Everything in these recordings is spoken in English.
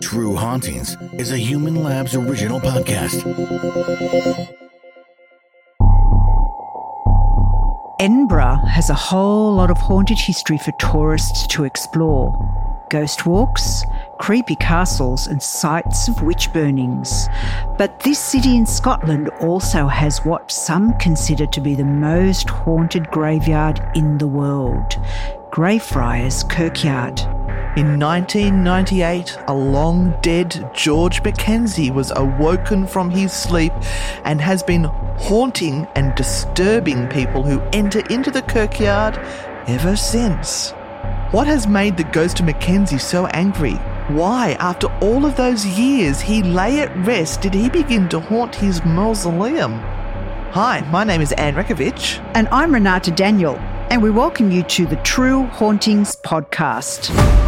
True Hauntings is a Human Labs original podcast. Edinburgh has a whole lot of haunted history for tourists to explore ghost walks, creepy castles, and sites of witch burnings. But this city in Scotland also has what some consider to be the most haunted graveyard in the world Greyfriars Kirkyard. In 1998, a long dead George Mackenzie was awoken from his sleep and has been haunting and disturbing people who enter into the kirkyard ever since. What has made the ghost of Mackenzie so angry? Why, after all of those years he lay at rest, did he begin to haunt his mausoleum? Hi, my name is Anne Rekovich. And I'm Renata Daniel, and we welcome you to the True Hauntings podcast.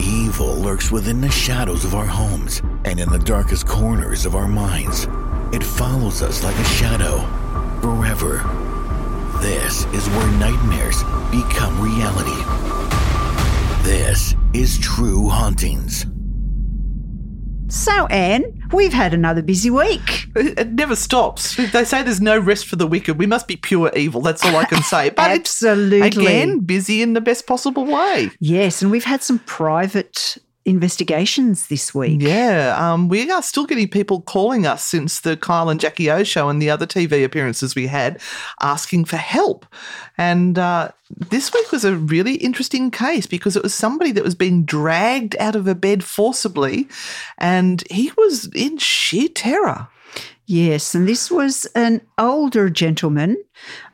Evil lurks within the shadows of our homes and in the darkest corners of our minds. It follows us like a shadow forever. This is where nightmares become reality. This is True Hauntings. So, Anne, we've had another busy week. It it never stops. They say there's no rest for the wicked. We must be pure evil. That's all I can say. But Absolutely. again, busy in the best possible way. Yes, and we've had some private investigations this week. Yeah, um, we are still getting people calling us since the Kyle and Jackie O show and the other TV appearances we had asking for help. And uh, this week was a really interesting case because it was somebody that was being dragged out of a bed forcibly and he was in sheer terror. Yes, and this was an older gentleman.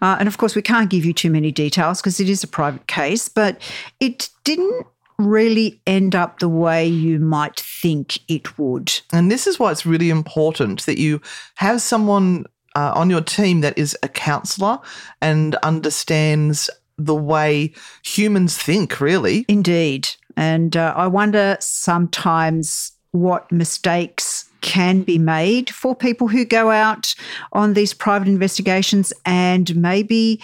Uh, and of course, we can't give you too many details because it is a private case, but it didn't really end up the way you might think it would. And this is why it's really important that you have someone uh, on your team that is a counselor and understands the way humans think, really. Indeed. And uh, I wonder sometimes what mistakes can be made for people who go out on these private investigations and maybe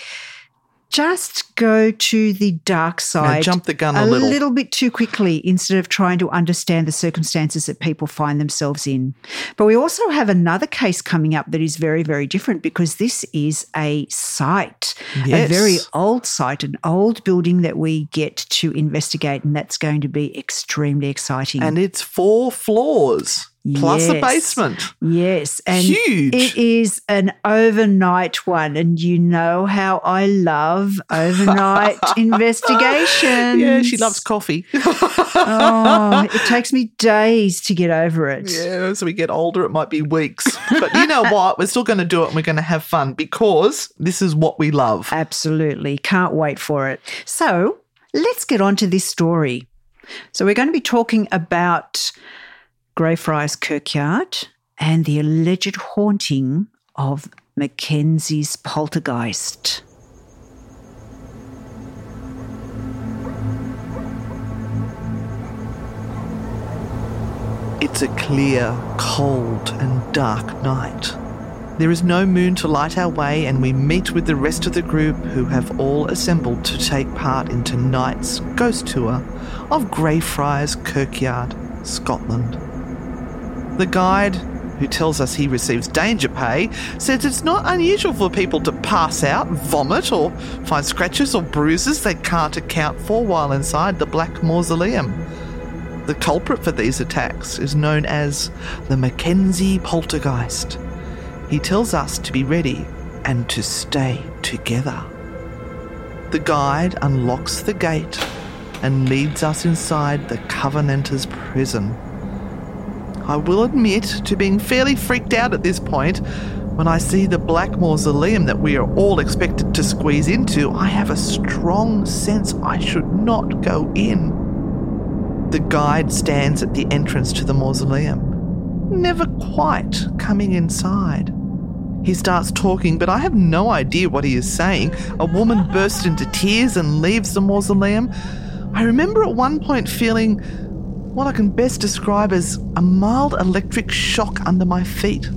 just go to the dark side jump the gun a little. little. bit too quickly instead of trying to understand the circumstances that people find themselves in. But we also have another case coming up that is very, very different because this is a site, a very old site, an old building that we get to investigate, and that's going to be extremely exciting. And it's four floors plus a basement. Yes, and Huge. it is an overnight one, and you know how I love overnight investigations. Yeah, she loves coffee. Oh, it takes me days to get over it. Yeah, as we get older, it might be weeks. But you know what? We're still going to do it and we're going to have fun because this is what we love. Absolutely, can't wait for it. So let's get on to this story. So we're going to be talking about Greyfriars Kirkyard and the alleged haunting of Mackenzie's poltergeist. It's a clear, cold, and dark night. There is no moon to light our way, and we meet with the rest of the group who have all assembled to take part in tonight's ghost tour of Greyfriars Kirkyard, Scotland. The guide, who tells us he receives danger pay, says it's not unusual for people to pass out, vomit, or find scratches or bruises they can't account for while inside the Black Mausoleum. The culprit for these attacks is known as the Mackenzie Poltergeist he tells us to be ready and to stay together. The guide unlocks the gate and leads us inside the Covenanters' prison. I will admit to being fairly freaked out at this point. When I see the black mausoleum that we are all expected to squeeze into, I have a strong sense I should not go in. The guide stands at the entrance to the mausoleum, never quite coming inside. He starts talking, but I have no idea what he is saying. A woman bursts into tears and leaves the mausoleum. I remember at one point feeling what I can best describe as a mild electric shock under my feet.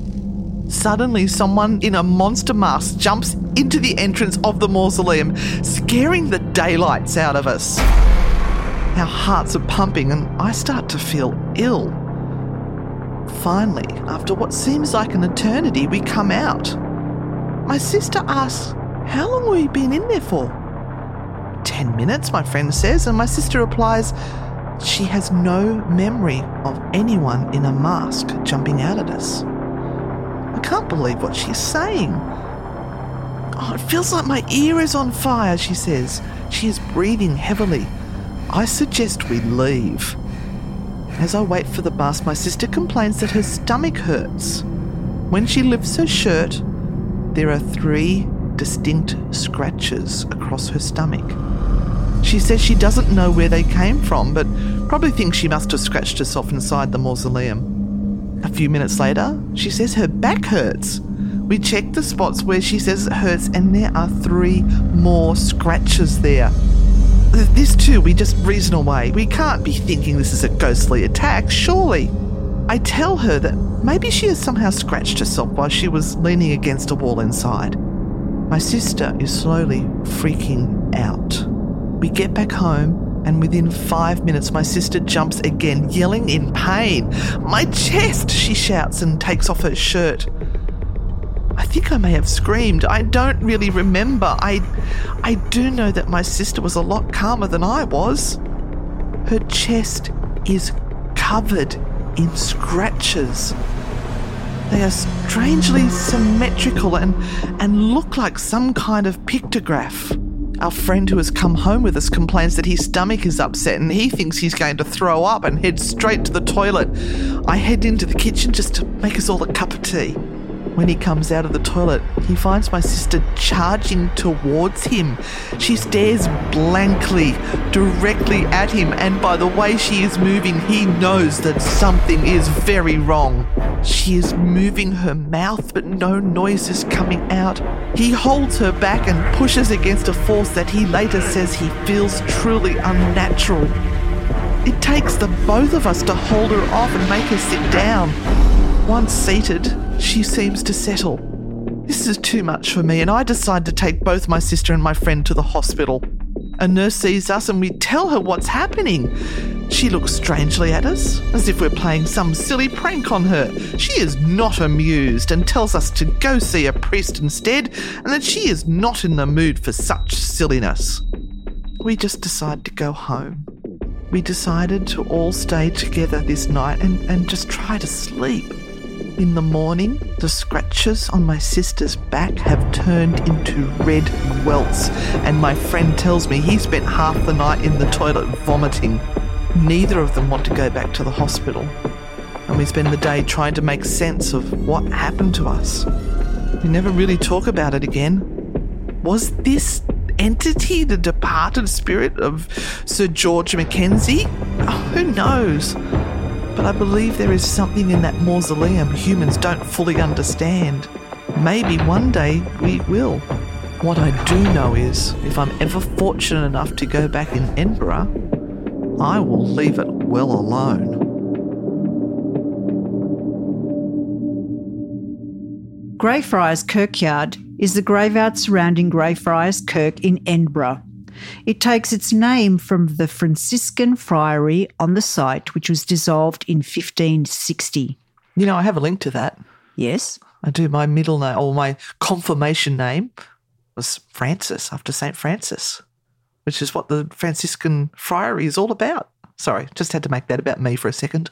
Suddenly, someone in a monster mask jumps into the entrance of the mausoleum, scaring the daylights out of us. Our hearts are pumping, and I start to feel ill. Finally, after what seems like an eternity, we come out. My sister asks, How long have we been in there for? Ten minutes, my friend says, and my sister replies, She has no memory of anyone in a mask jumping out at us. I can't believe what she's saying. Oh, it feels like my ear is on fire, she says. She is breathing heavily. I suggest we leave. As I wait for the bus, my sister complains that her stomach hurts. When she lifts her shirt, there are three distinct scratches across her stomach. She says she doesn't know where they came from, but probably thinks she must have scratched herself inside the mausoleum. A few minutes later, she says her back hurts. We check the spots where she says it hurts, and there are three more scratches there. This too, we just reason away. We can't be thinking this is a ghostly attack, surely. I tell her that maybe she has somehow scratched herself while she was leaning against a wall inside. My sister is slowly freaking out. We get back home, and within five minutes, my sister jumps again, yelling in pain. My chest, she shouts and takes off her shirt. I think I may have screamed. I don't really remember. I I do know that my sister was a lot calmer than I was. Her chest is covered in scratches. They are strangely symmetrical and, and look like some kind of pictograph. Our friend who has come home with us complains that his stomach is upset and he thinks he's going to throw up and head straight to the toilet. I head into the kitchen just to make us all a cup of tea. When he comes out of the toilet, he finds my sister charging towards him. She stares blankly, directly at him, and by the way she is moving, he knows that something is very wrong. She is moving her mouth, but no noise is coming out. He holds her back and pushes against a force that he later says he feels truly unnatural. It takes the both of us to hold her off and make her sit down. Once seated, she seems to settle. This is too much for me, and I decide to take both my sister and my friend to the hospital. A nurse sees us and we tell her what's happening. She looks strangely at us, as if we're playing some silly prank on her. She is not amused and tells us to go see a priest instead, and that she is not in the mood for such silliness. We just decide to go home. We decided to all stay together this night and, and just try to sleep. In the morning, the scratches on my sister's back have turned into red welts, and my friend tells me he spent half the night in the toilet vomiting. Neither of them want to go back to the hospital, and we spend the day trying to make sense of what happened to us. We never really talk about it again. Was this entity the departed spirit of Sir George Mackenzie? Oh, who knows? but I believe there is something in that mausoleum humans don't fully understand. Maybe one day we will. What I do know is, if I'm ever fortunate enough to go back in Edinburgh, I will leave it well alone. Greyfriars Kirkyard is the graveyard surrounding Greyfriars Kirk in Edinburgh. It takes its name from the Franciscan friary on the site, which was dissolved in 1560. You know, I have a link to that. Yes? I do. My middle name or my confirmation name was Francis after St. Francis, which is what the Franciscan friary is all about. Sorry, just had to make that about me for a second.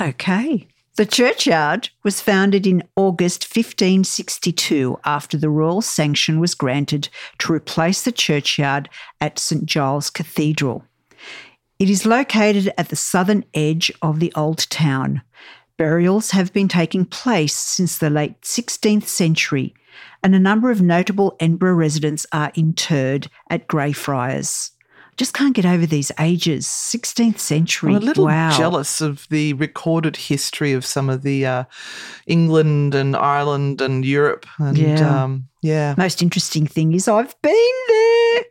Okay. The churchyard was founded in August 1562 after the royal sanction was granted to replace the churchyard at St Giles Cathedral. It is located at the southern edge of the old town. Burials have been taking place since the late 16th century, and a number of notable Edinburgh residents are interred at Greyfriars just can't get over these ages. 16th century. I'm a little wow. jealous of the recorded history of some of the uh, England and Ireland and Europe. And, Yeah. Um, yeah. Most interesting thing is I've been there.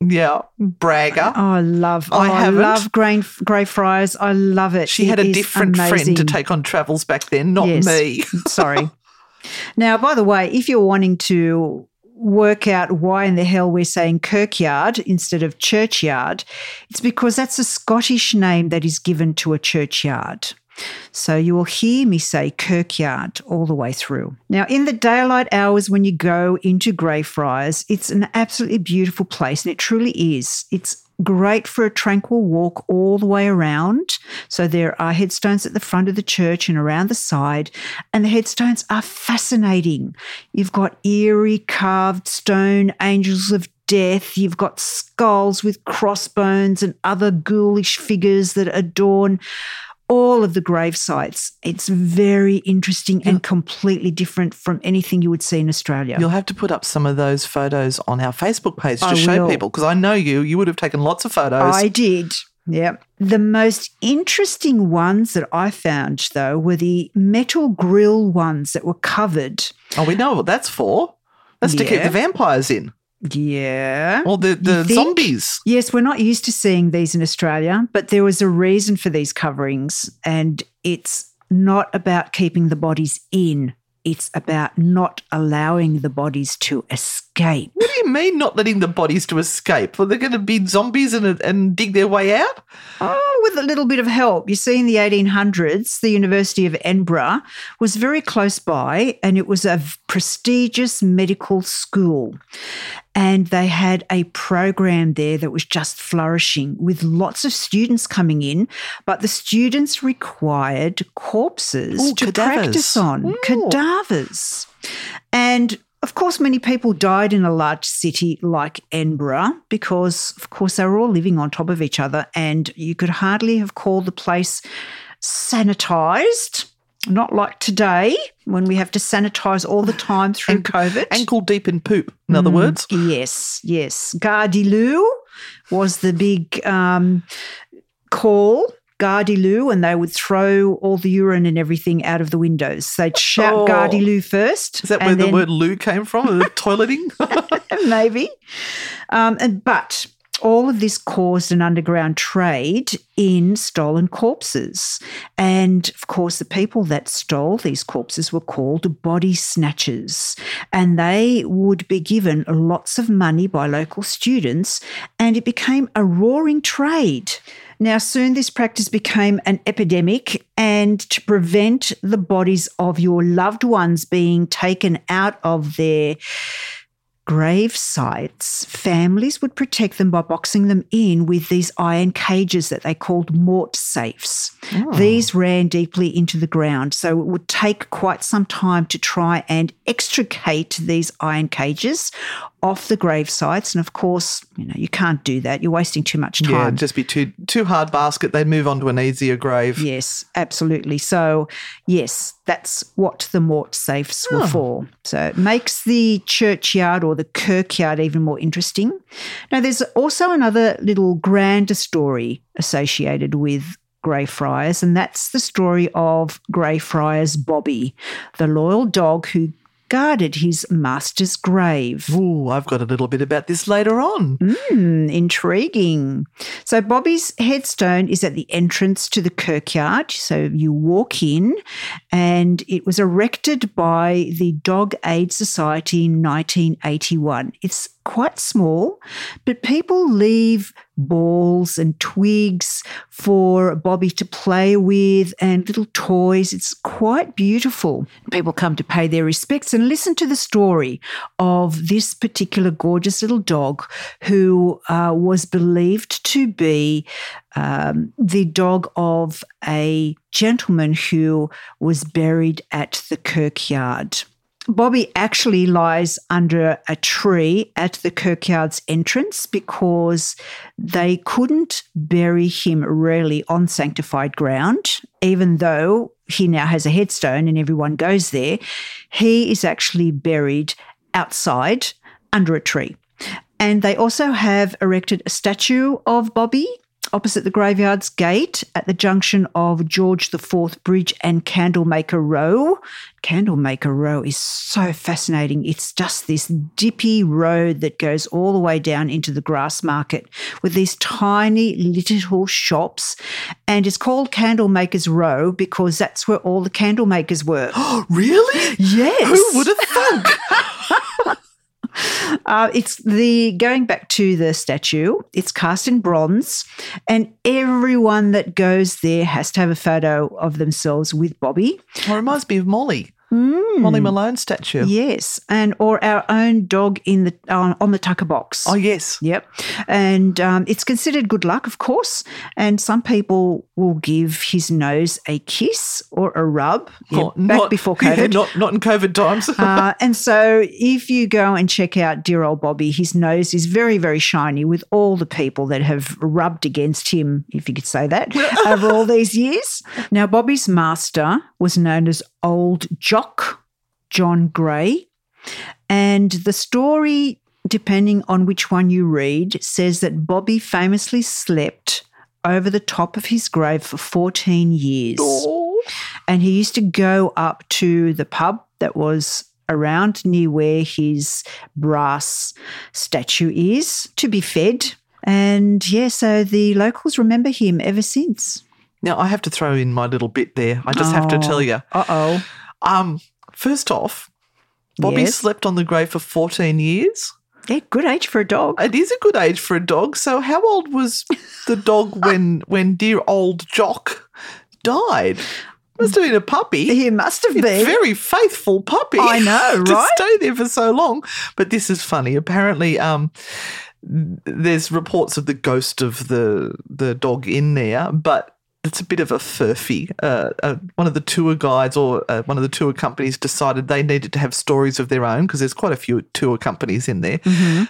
Yeah. Bragger. Oh, I love. I oh, I haven't. love Grey, Greyfriars. I love it. she It had a different friend to take on travels back then, not Yes. me. Sorry. Now, by the way, if you're wanting to work out why in the hell we're saying kirkyard instead of churchyard, it's because that's a Scottish name that is given to a churchyard. So you will hear me say Kirkyard all the way through. Now, in the daylight hours when you go into Greyfriars, it's an absolutely beautiful place, and it truly is. It's great for a tranquil walk all the way around. So there are headstones at the front of the church and around the side, and the headstones are fascinating. You've got eerie carved stone angels of death. You've got skulls with crossbones and other ghoulish figures that adorn all of the grave sites. It's very interesting and completely different from anything you would see in Australia. You'll have to put up some of those photos on our Facebook page to I show will. people because I know you. You would have taken lots of photos. I did. Yeah. The most interesting ones that I found, though, were the metal grill ones that were covered. oh, we know what that's for. That's to keep the vampires in Yeah. or the, the zombies. Yes, we're not used to seeing these in Australia, but there was a reason for these coverings, and it's not about keeping the bodies in. It's about not allowing the bodies to escape. What do you mean not letting the bodies to escape? Well, they're going to be zombies and, and dig their way out? Oh, with a little bit of help. You see, in the 1800s, the University of Edinburgh was very close by and it was a prestigious medical school. And they had a program there that was just flourishing with lots of students coming in, but the students required corpses Ooh, to cadavers. practice on, Ooh. cadavers. And of course, many people died in a large city like Edinburgh because, of course, they were all living on top of each other, and you could hardly have called the place sanitized. Not like today when we have to sanitize all the time through COVID. Ankle deep in poop, in other Mm, words. Yes, yes. Gardyloo was the big um, call. Gardyloo, and they would throw all the urine and everything out of the windows. They'd shout Oh. Gardyloo first. Is that where and the word loo came from? The toileting? maybe. Um, and but all of this caused an underground trade in stolen corpses. And of course, the people that stole these corpses were called body snatchers. And they would be given lots of money by local students, and it became a roaring trade. Now, soon this practice became an epidemic, and to prevent the bodies of your loved ones being taken out of their grave sites, families would protect them by boxing them in with these iron cages that they called mort safes. Oh. These ran deeply into the ground, so it would take quite some time to try and extricate these iron cages off the grave sites. And of course, you know, you can't do that. You're wasting too much time. yeah, just be too too hard basket. They'd move on to an easier grave. Yes, absolutely. So, yes, that's what the mort safes were Oh. for. So, it makes the churchyard or the kirkyard even more interesting. Now, there's also another little grander story associated with Greyfriars, and that's the story of Greyfriars Bobby, the loyal dog who guarded his master's grave. Ooh, I've got a little bit about this later on. Hmm, intriguing. So Bobby's headstone is at the entrance to the kirkyard. So you walk in, and it was erected by the Dog Aid Society in 1981. It's quite small, but people leave balls and twigs for Bobby to play with and little toys. It's quite beautiful. People come to pay their respects and listen to the story of this particular gorgeous little dog who uh, was believed to be um, the dog of a gentleman who was buried at the kirkyard. Bobby actually lies under a tree at the kirkyard's entrance because they couldn't bury him really on sanctified ground, even though he now has a headstone and everyone goes there. He is actually buried outside under a tree. And they also have erected a statue of Bobby opposite the graveyard's gate at the junction of George IV Bridge and Candlemaker Row. Candlemaker Row is so fascinating. It's just this dippy road that goes all the way down into the Grassmarket with these tiny little shops. And it's called Candlemaker's Row because that's where all the candle makers were. really? Yes. Who would have thunk? Uh, it's the going back to the statue. It's cast in bronze, and everyone that goes there has to have a photo of themselves with Bobby. Well, it reminds me of Molly. Molly Malone statue. Yes, and or our own dog in the uh, on the tucker box. Oh, yes. Yep. And um, it's considered good luck, of course. And some people will give his nose a kiss or a rub yeah, Oh, back not- before yeah, COVID. not, not in COVID times. Uh, and so, if you go and check out dear old Bobby, his nose is very, very shiny with all the people that have rubbed against him, if you could say that, over all these years. Now, Bobby's master was known as Old Jock John Gray. And the story, depending on which one you read, says that Bobby famously slept over the top of his grave for 14 years. And he used to go up to the pub that was around near where his brass statue is to be fed. And yeah, so the locals remember him ever since. now, I have to throw in my little bit there. I just have to tell you. Uh oh. Um, first off, Bobby Yes. slept on the grave for 14 years. Yeah, good age for a dog. It is a good age for a dog. So, how old was the dog when when dear old Jock died? Must have been a puppy. He must have been. A very faithful puppy. I know, to right? stay there for so long. But this is funny. Apparently, um, there's reports of the ghost of the the dog in there, but it's a bit of a furphy. Uh, uh, one of the tour guides or uh, one of the tour companies decided they needed to have stories of their own because there's quite a few tour companies in there.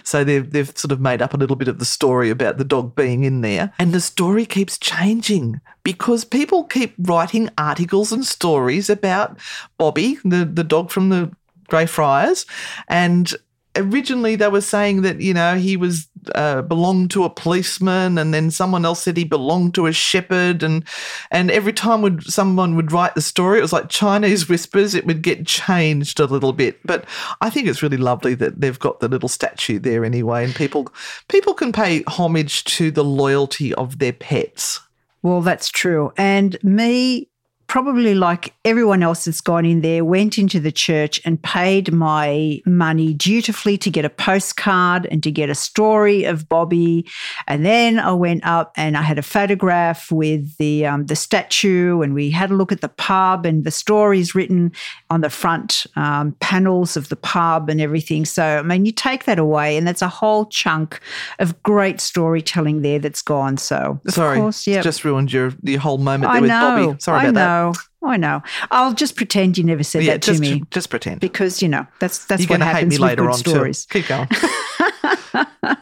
So they've they've sort of made up a little bit of the story about the dog being in there, and the story keeps changing because people keep writing articles and stories about Bobby, the the dog from the Greyfriars, and originally they were saying that you know he was uh, belonged to a policeman and then someone else said he belonged to a shepherd and and every time would someone would write the story it was like chinese whispers it would get changed a little bit but i think it's really lovely that they've got the little statue there anyway and people people can pay homage to the loyalty of their pets Well, that's true. And me, probably like everyone else that's gone in there, went into the church and paid my money dutifully to get a postcard and to get a story of Bobby. And then I went up and I had a photograph with the um, the statue, and we had a look at the pub and the stories written on the front um, panels of the pub and everything. So I mean, you take that away, and that's a whole chunk of great storytelling there that's gone. So of sorry course, yeah. just ruined your your whole moment I with know. bobby sorry I about that know. I know. I'll just pretend you never said yeah that to just me just pretend because you know that's that's you're what to hate happens me later with on good stories. too keep going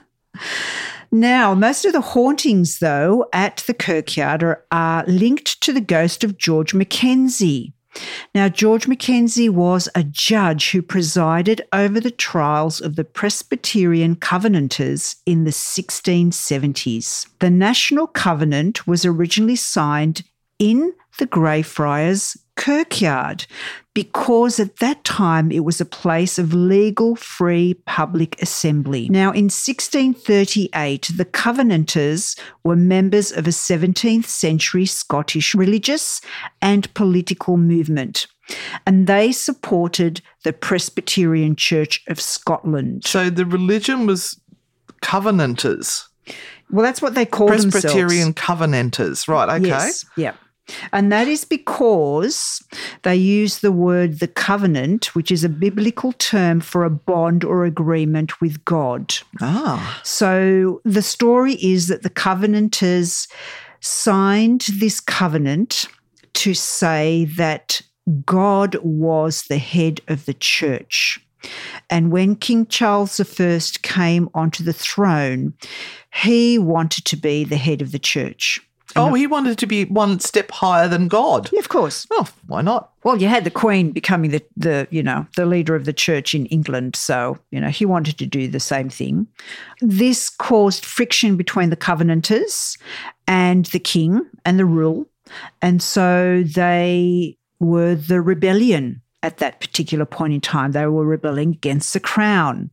Now, most of the hauntings, though, at the Kirkyard are, are linked to the ghost of George Mackenzie. Now, George Mackenzie was a judge who presided over the trials of the Presbyterian Covenanters in the 1670s. The National Covenant was originally signed in the Greyfriars Kirkyard because at that time it was a place of legal free public assembly. Now, in 1638, the Covenanters were members of a 17th century Scottish religious and political movement, and they supported the Presbyterian Church of Scotland. So the religion was Covenanters. Well, that's what they call it Presbyterian themselves. Covenanters. Right, okay. Yes. Yeah. And that is because they use the word the covenant, which is a biblical term for a bond or agreement with God. Ah. So the story is that the covenanters signed this covenant to say that God was the head of the church. And when King Charles I came onto the throne, he wanted to be the head of the church. Oh, he wanted to be one step higher than God. Yeah, of course. Oh, why not? Well, you had the Queen becoming the, the you know the leader of the church in England, so you know he wanted to do the same thing. This caused friction between the Covenanters and the King and the rule, and so they were the rebellion at that particular point in time. They were rebelling against the crown.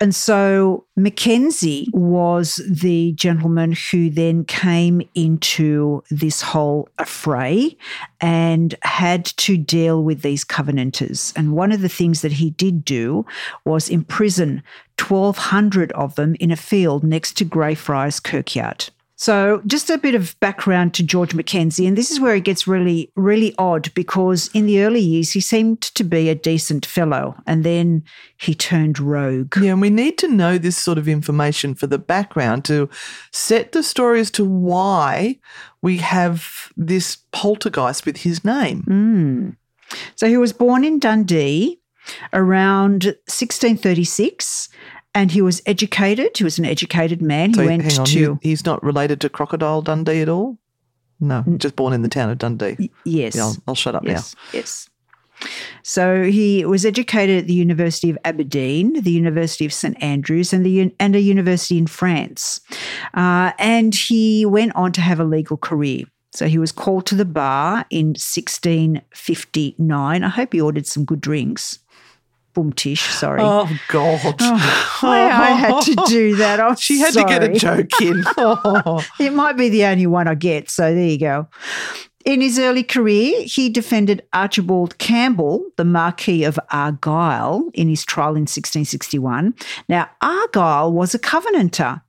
And so Mackenzie was the gentleman who then came into this whole affray and had to deal with these covenanters. And one of the things that he did do was imprison 1,200 of them in a field next to Greyfriars Kirkyard. So, just a bit of background to George Mackenzie, and this is where it gets really, really odd because in the early years he seemed to be a decent fellow, and then he turned rogue. Yeah, and we need to know this sort of information for the background to set the story as to why we have this poltergeist with his name. Mm. So, he was born in Dundee around 1636 and he was educated. He was an educated man. So he went on, to he- he's not related to Crocodile Dundee at all? No, just born in the town of Dundee. yes, Yeah, I'll, I'll shut up yes, yes. So he was educated at the University of Aberdeen, the University of St Andrews, and the and a university in France. Uh, and he went on to have a legal career. So he was called to the bar in 1659. I hope he ordered some good drinks. Boom tish, sorry. Oh, God. Oh, I, I had to do that. I'm She had to get a joke in. Oh. It might be the only one I get. So there you go. In his early career, he defended Archibald Campbell, the Marquis of Argyll, in his trial in 1661. Now, Argyll was a Covenanter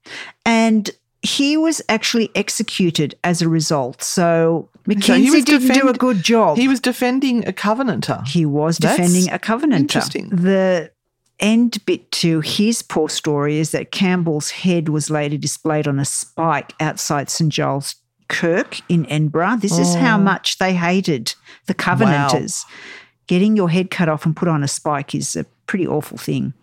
and he was actually executed as a result. So So Mackenzie was didn't do a good job. He was defending a Covenanter. He was That's defending a Covenanter. interesting. The end bit to his poor story is that Campbell's head was later displayed on a spike outside St Giles Kirk in Edinburgh. This is how Oh. much they hated the Covenanters. Getting your head cut off and put on a spike is a pretty awful thing.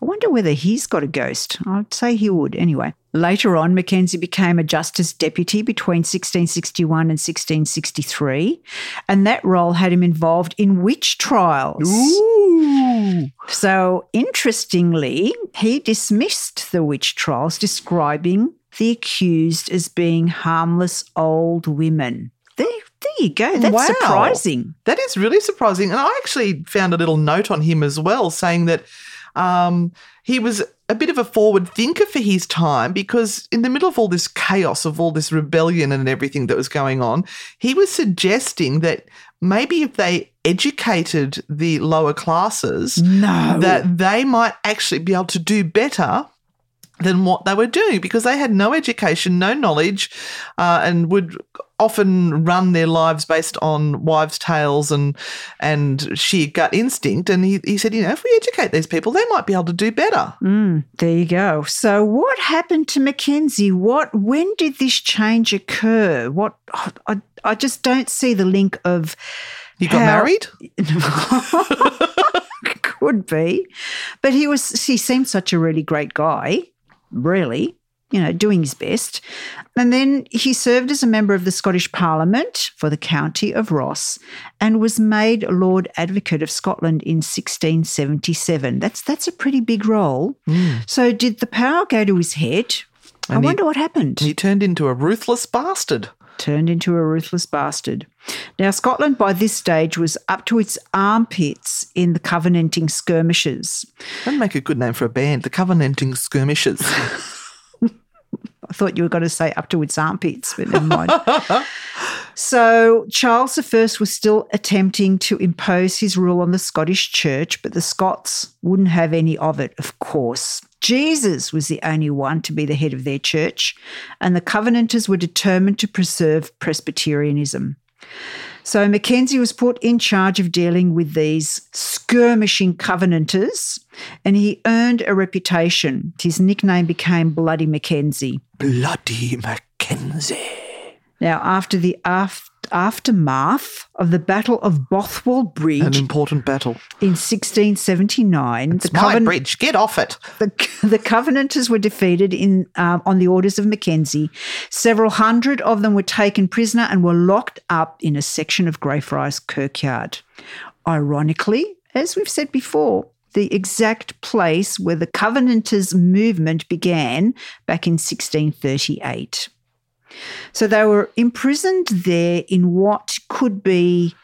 I wonder whether he's got a ghost. I'd say he would. Anyway, later on, Mackenzie became a justice deputy between 1661 and 1663, and that role had him involved in witch trials. Ooh. So, interestingly, he dismissed the witch trials, describing the accused as being harmless old women. There, there you go. That's Wow. surprising. That is really surprising. And I actually found a little note on him as well saying that um, he was a bit of a forward thinker for his time because, in the middle of all this chaos, of all this rebellion and everything that was going on, he was suggesting that maybe if they educated the lower classes, No. that they might actually be able to do better than what they were doing because they had no education, no knowledge, uh, and would often run their lives based on wives' tales and and sheer gut instinct. And he, he said, you know, if we educate these people, they might be able to do better. Mm, there you go. So, what happened to Mackenzie? What? When did this change occur? What? I, I just don't see the link of. He got how- married. Could be, but he was. He seemed such a really great guy. Really, you know, doing his best. And then he served as a member of the Scottish Parliament for the county of Ross, and was made Lord Advocate of Scotland in 1677. That's that's a pretty big role. Hmm. So, did the power go to his head? I And he- wonder what happened. He turned into a ruthless bastard. turned into a ruthless bastard. Now, Scotland by this stage was up to its armpits in the Covenanting skirmishes. That'd make a good name for a band, the Covenanting Skirmishers. I thought you were going to say up to its armpits, but never mind. so Charles I was still attempting to impose his rule on the Scottish church, but the Scots wouldn't have any of it, of course. Jesus was the only one to be the head of their church, and the Covenanters were determined to preserve Presbyterianism. So Mackenzie was put in charge of dealing with these skirmishing Covenanters, and he earned a reputation. His nickname became Bloody Mackenzie. Bloody Mackenzie. Now, after the af- aftermath of the Battle of Bothwell Bridge An important battle. in 1679, It's the, my Coven- bridge. Get off it. the, the Covenanters were defeated in um, on the orders of Mackenzie. Several hundred of them were taken prisoner and were locked up in a section of Greyfriars Kirkyard. Ironically, as we've said before, the exact place where the Covenanters movement began back in 1638. So they were imprisoned there in what could be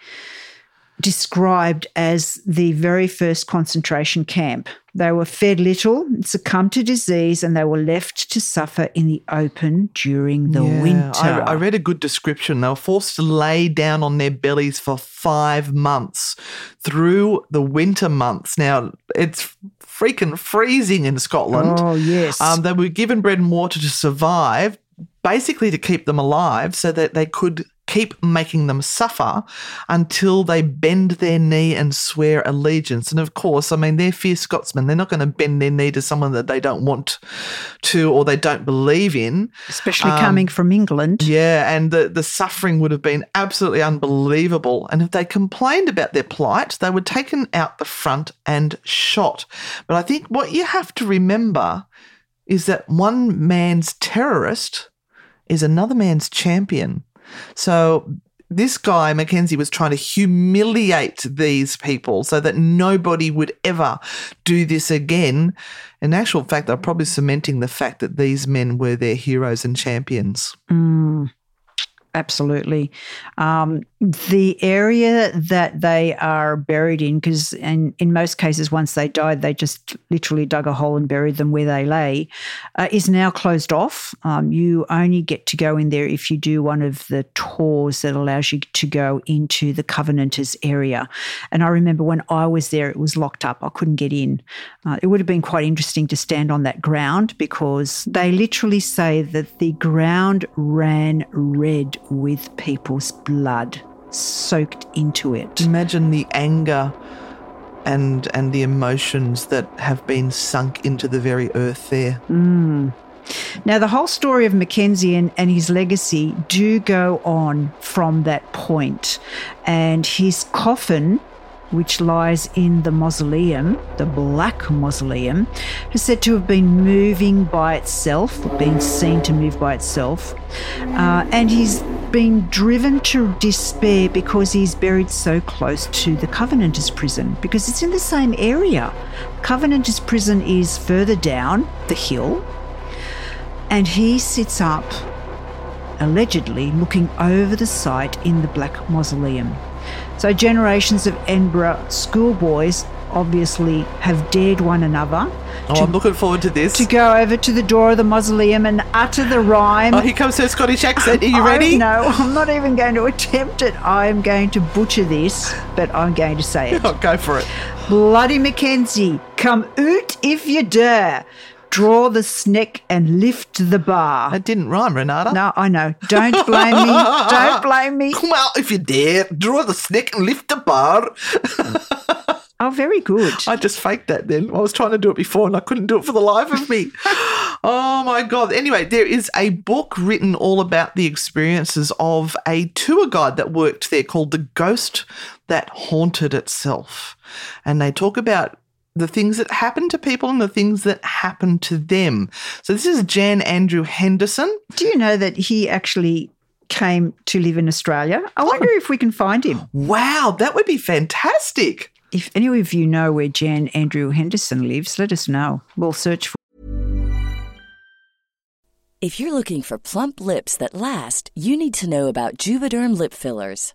described as the very first concentration camp. They were fed little, succumbed to disease, and they were left to suffer in the open during the Yeah, winter. I, I read a good description. They were forced to lay down on their bellies for five months through the winter months. Now, it's freaking freezing in Scotland. Oh, yes. Um, they were given bread and water to survive, basically to keep them alive so that they could keep making them suffer until they bend their knee and swear allegiance. And of course, I mean, they're fierce Scotsmen. They're not going to bend their knee to someone that they don't want to or they don't believe in. Especially um, coming from England. Yeah, and the, the suffering would have been absolutely unbelievable. And if they complained about their plight, they were taken out the front and shot. But I think what you have to remember is that one man's terrorist is another man's champion. So this guy, Mackenzie, was trying to humiliate these people so that nobody would ever do this again. In actual fact, they're probably cementing the fact that these men were their heroes and champions. Mm, absolutely. Um, the area that they are buried in, because in, in most cases, once they died, they just literally dug a hole and buried them where they lay, uh, is now closed off. Um, you only get to go in there if you do one of the tours that allows you to go into the Covenanters area. And I remember when I was there, it was locked up. I couldn't get in. Uh, it would have been quite interesting to stand on that ground because they literally say that the ground ran red with people's blood soaked into it. Imagine the anger and and the emotions that have been sunk into the very earth there. Mm. Now, the whole story of Mackenzie and, and his legacy do go on from that point, and his coffin. Which lies in the mausoleum, the Black Mausoleum, is said to have been moving by itself, been seen to move by itself. Uh, and he's been driven to despair because he's buried so close to the Covenanters prison, because it's in the same area. Covenanters prison is further down the hill, and he sits up, allegedly looking over the site in the Black Mausoleum. So, generations of Edinburgh schoolboys obviously have dared one another Oh, I'm looking forward to this. to go over to the door of the mausoleum and utter the rhyme. oh, here comes her Scottish accent. Are you I- ready? no, I'm not even going to attempt it. I'm going to butcher this, but I'm going to say it. Oh, go for it. Bloody Mackenzie, come oot if you dare. Draw the sneck and lift the bar. That didn't rhyme, Renata. No, I know. Don't blame me. Don't blame me. Come out if you dare. Draw the snake and lift the bar. Oh, very good. I just faked that then. I was trying to do it before and I couldn't do it for the life of me. oh my God. Anyway, there is a book written all about the experiences of a tour guide that worked there called The Ghost That Haunted Itself. And they talk about the things that happen to people and the things that happen to them. So this is Jan Andrew Henderson. Do you know that he actually came to live in Australia? I wonder if we can find him. Wow, that would be fantastic. If any of you know where Jan Andrew Henderson lives, let us know. We'll search for If you're looking for plump lips that last, you need to know about Juvederm lip fillers.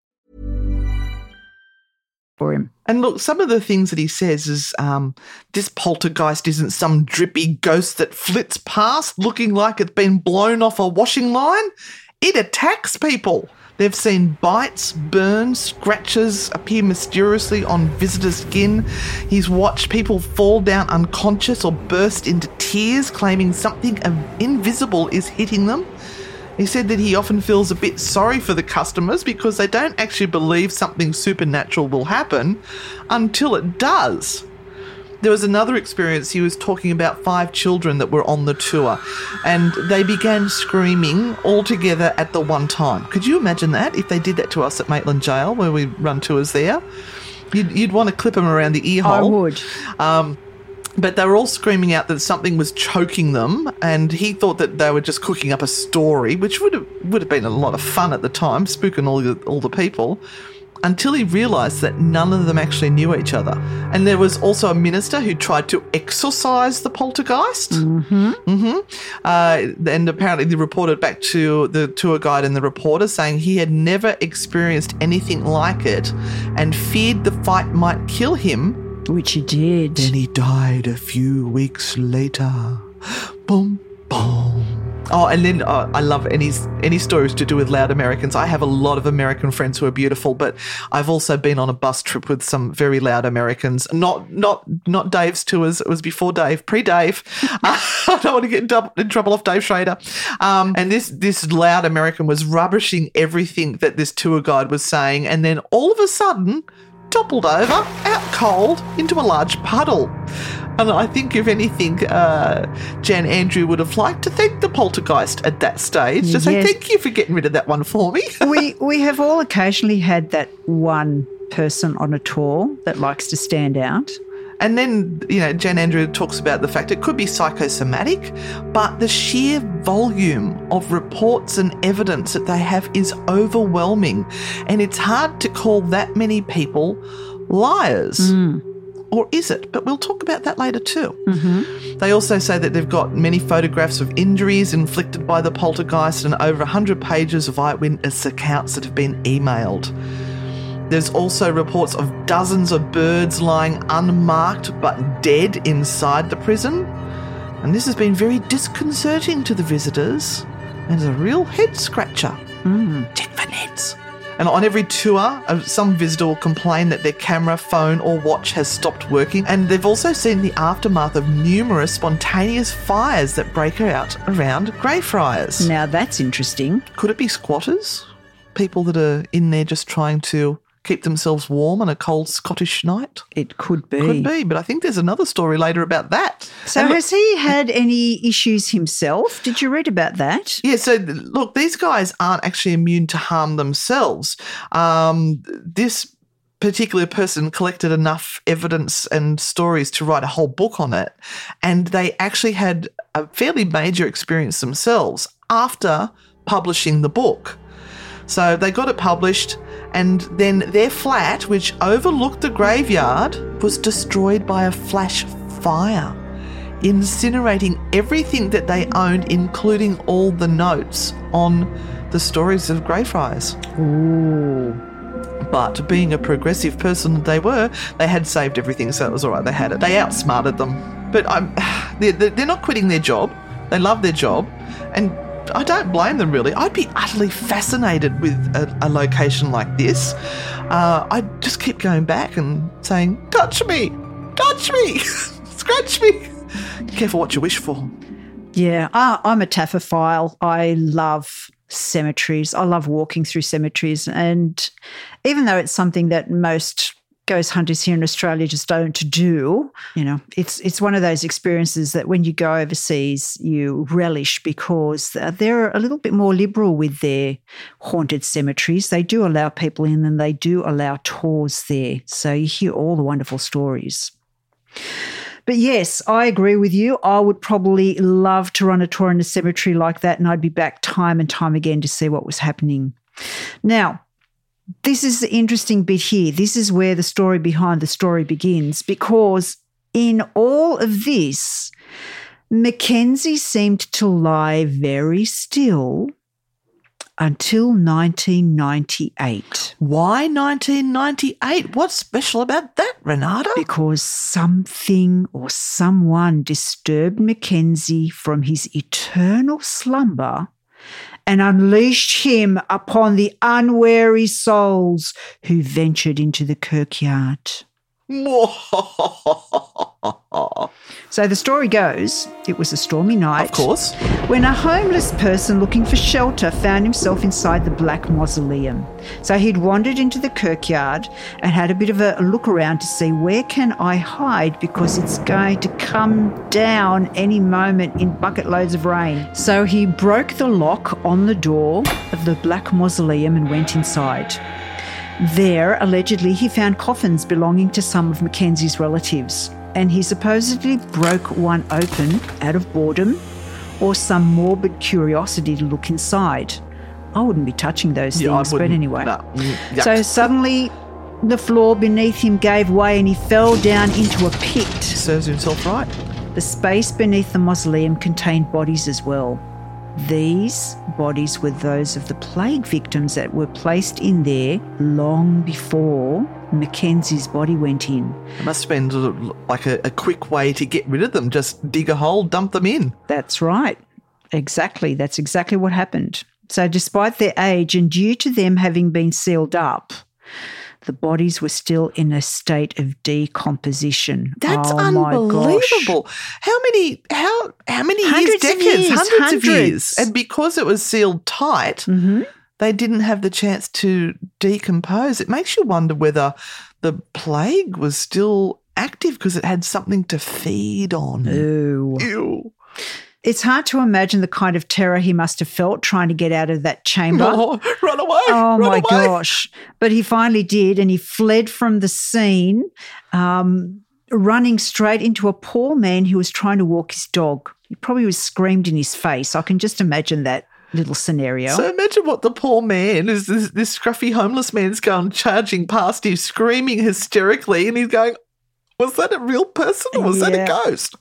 For him. And look, some of the things that he says is um, this poltergeist isn't some drippy ghost that flits past looking like it's been blown off a washing line. It attacks people. They've seen bites, burns, scratches appear mysteriously on visitors' skin. He's watched people fall down unconscious or burst into tears, claiming something invisible is hitting them. He said that he often feels a bit sorry for the customers because they don't actually believe something supernatural will happen until it does. There was another experience. He was talking about five children that were on the tour, and they began screaming all together at the one time. Could you imagine that if they did that to us at Maitland Jail, where we run tours there? You'd, you'd want to clip them around the ear hole. I would. Um, but they were all screaming out that something was choking them, and he thought that they were just cooking up a story, which would have would have been a lot of fun at the time, spooking all the all the people. Until he realised that none of them actually knew each other, and there was also a minister who tried to exorcise the poltergeist. Mm-hmm. Mm-hmm. Uh, and apparently, they reported back to the tour guide and the reporter saying he had never experienced anything like it, and feared the fight might kill him Which he did. then he died a few weeks later. Boom, boom. Oh, and then uh, I love any any stories to do with loud Americans. I have a lot of American friends who are beautiful, but I've also been on a bus trip with some very loud Americans. Not not not Dave's tours. It was before Dave, pre Dave. I don't want to get in, dou- in trouble off Dave Schrader. Um, and this this loud American was rubbishing everything that this tour guide was saying, and then all of a sudden toppled over, out cold, into a large puddle. And I think, if anything, uh, Jan Andrew would have liked to thank the poltergeist at that stage. To say, thank you for getting rid of that one for me. we we have all occasionally had that one person on a tour that likes to stand out. And then, you know, Jan Andrew talks about the fact it could be psychosomatic, but the sheer volume of reports and evidence that they have is overwhelming. And it's hard to call that many people liars. Hmm. Or is it? But we'll talk about that later too. Mm-hmm. They also say that they've got many photographs of injuries inflicted by the poltergeist and over 100 pages of eyewitness accounts that have been emailed. There's also reports of dozens of birds lying unmarked but dead inside the prison. And this has been very disconcerting to the visitors and is a real head scratcher. Check for nets. And on every tour, uh, some visitor will complain that their camera, phone, or watch has stopped working. And they've also seen the aftermath of numerous spontaneous fires that break out around Greyfriars. Now that's interesting. Could it be squatters? People that are in there just trying to keep themselves warm on a cold Scottish night? It could be. Could be, but I think there's another story later about that. So And look- has he had any issues himself? Did you read about that? Yeah, so look, these guys aren't actually immune to harm themselves. Um, this particular person collected enough evidence and stories to write a whole book on it, and they actually had a fairly major experience themselves after publishing the book. So they got it published, and then their flat, which overlooked the graveyard, was destroyed by a flash fire, incinerating everything that they owned, including all the notes on the stories of Greyfriars. Ooh. But being a progressive person that they were, they had saved everything, so it was all right. They had it. They outsmarted them. But I'm, they're, they're not quitting their job. They love their job, and I don't blame them really. I'd be utterly fascinated with a, a location like this. Uh, I'd just keep going back and saying, "Touch me, touch me, scratch me." Careful what you wish for. Yeah, I, I'm a taphophile. I love cemeteries. I love walking through cemeteries. And even though it's something that most ghost hunters here in Australia just don't do, you know, it's it's one of those experiences that when you go overseas, you relish because they're a little bit more liberal with their haunted cemeteries. They do allow people in and they do allow tours there. So you hear all the wonderful stories. But yes, I agree with you. I would probably love to run a tour in a cemetery like that, and I'd be back time and time again to see what was happening. Now, this is the interesting bit here. This is where the story behind the story begins because in all of this, Mackenzie seemed to lie very still until 1998. Why 1998? What's special about that, Renata? Because something or someone disturbed Mackenzie from his eternal slumber and unleashed him upon the unwary souls who ventured into the kirkyard. So the story goes it was a stormy night. Of course. When a homeless person looking for shelter found himself inside the Black Mausoleum. So he'd wandered into the kirkyard and had a bit of a look around to see where can I hide because it's going to come down any moment in bucket loads of rain. So he broke the lock on the door of the Black Mausoleum and went inside. There, allegedly, he found coffins belonging to some of Mackenzie's relatives, and he supposedly broke one open out of boredom or some morbid curiosity to look inside. I wouldn't be touching those Yeah, things, but anyway. No. Mm. So suddenly, the floor beneath him gave way and he fell down into a pit. Serves himself right. The space beneath the mausoleum contained bodies as well. These bodies were those of the plague victims that were placed in there long before Mackenzie's body went in. It must have been sort of like a, a quick way to get rid of them. Just dig a hole, dump them in. That's right. Exactly. That's exactly what happened. So, despite their age and due to them having been sealed up, the bodies were still in a state of decomposition. That's oh unbelievable. How many how how many years, Hundreds of decades, years, hundreds, of years. And because it was sealed tight, Mhm. they didn't have the chance to decompose. It makes you wonder whether the plague was still active because it had something to feed on. Ooh. Ew. It's hard to imagine the kind of terror he must have felt trying to get out of that chamber. Oh, run away. Oh run my away. gosh. But he finally did, and he fled from the scene, um, running straight into a poor man who was trying to walk his dog. He probably was screamed in his face. I can just imagine that little scenario. So imagine what the poor man is. This, this scruffy homeless man's going charging past him, screaming hysterically, and he's going, "Was that a real person or was that a ghost?"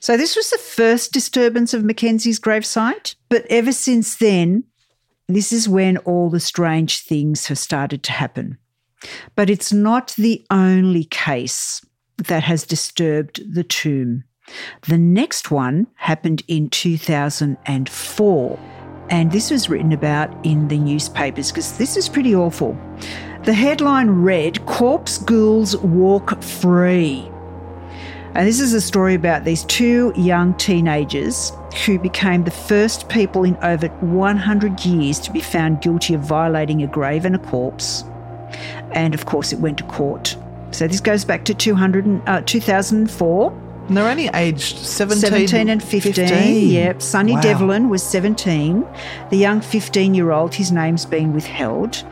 So this was the first disturbance of Mackenzie's gravesite, but ever since then, this is when all the strange things have started to happen. But it's not the only case that has disturbed the tomb. The next one happened in 2004, and this was written about in the newspapers because this is pretty awful. The headline read Corpse Ghouls Walk Free. And this is a story about these two young teenagers who became the first people in over 100 years to be found guilty of violating a grave and a corpse. And of course, it went to court. So this goes back to 200 and, uh, 2004. And they're only aged 17, 17 and 15. Yep. Sonny Wow. Devlin was 17. The young 15 year old, his name's been withheld.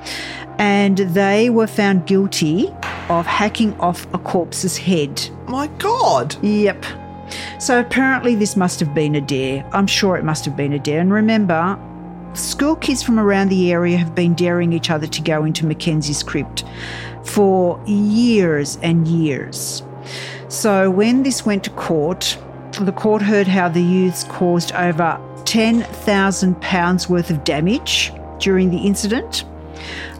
And they were found guilty of hacking off a corpse's head. My God. Yep. So apparently, this must have been a dare. I'm sure it must have been a dare. And remember, school kids from around the area have been daring each other to go into Mackenzie's crypt for years and years. So when this went to court, the court heard how the youths caused over £10,000 worth of damage during the incident.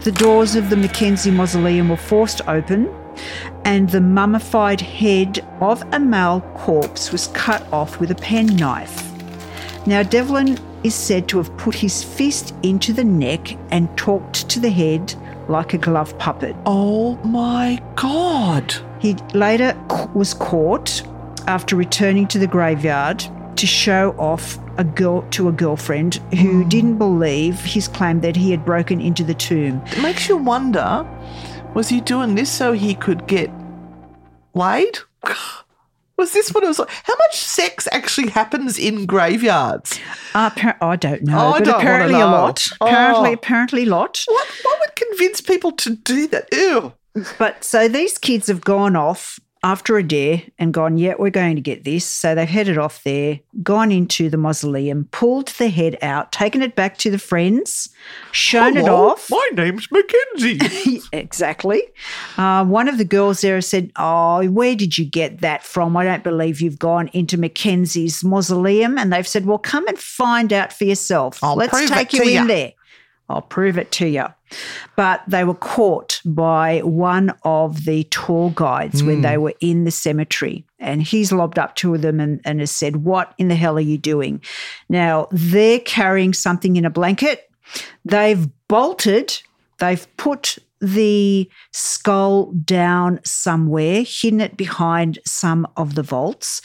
The doors of the Mackenzie mausoleum were forced open, and the mummified head of a male corpse was cut off with a penknife. Now, Devlin is said to have put his fist into the neck and talked to the head like a glove puppet. Oh my God. He later was caught after returning to the graveyard to show off a girl to a girlfriend who didn't believe his claim that he had broken into the tomb. It makes you wonder was he doing this so he could get laid? Was this what it was like? How much sex actually happens in graveyards? Uh, appar- I don't know, Oh, I but don't apparently a know. lot. Apparently, Oh. apparently a lot. What, what would convince people to do that? Ew. But so these kids have gone off after a dare and gone, yeah, we're going to get this. So they've headed off there, gone into the mausoleum, pulled the head out, taken it back to the friends, shown it off. My name's Mackenzie. exactly. Uh, one of the girls there said, Oh, where did you get that from? I don't believe you've gone into Mackenzie's mausoleum. And they've said, Well, come and find out for yourself. I'll Let's take you in ya." there. I'll prove it to you. But they were caught by one of the tour guides when they hmm. were in the cemetery. And he's lobbed up to them and, and has said, What in the hell are you doing? Now, they're carrying something in a blanket. They've bolted, they've put the skull down somewhere, hidden it behind some of the vaults,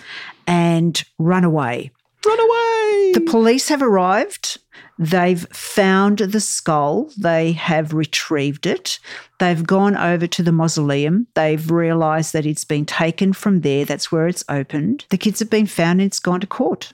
and run away. Run away. The police have arrived. They've found the skull. They have retrieved it. They've gone over to the mausoleum. They've realised that it's been taken from there. That's where it's opened. The kids have been found and it's gone to court.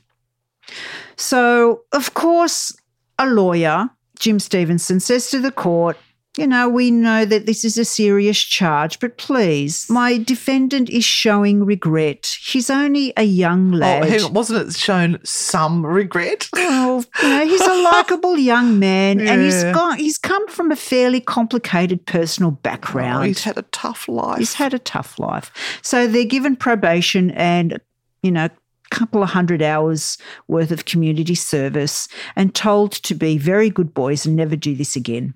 So, of course, a lawyer, Jim Stevenson, says to the court, you know, we know that this is a serious charge, but please, my defendant is showing regret. He's only a young oh, lad. Oh, hang on, wasn't it shown some regret? Well, you know, he's a likable young man, and he's Yeah. got he's come from a fairly complicated personal Oh, background. he's had a tough life. He's had a tough life, so they're given probation and you know. a Couple of hundred hours worth of community service and told to be very good boys and never do this again.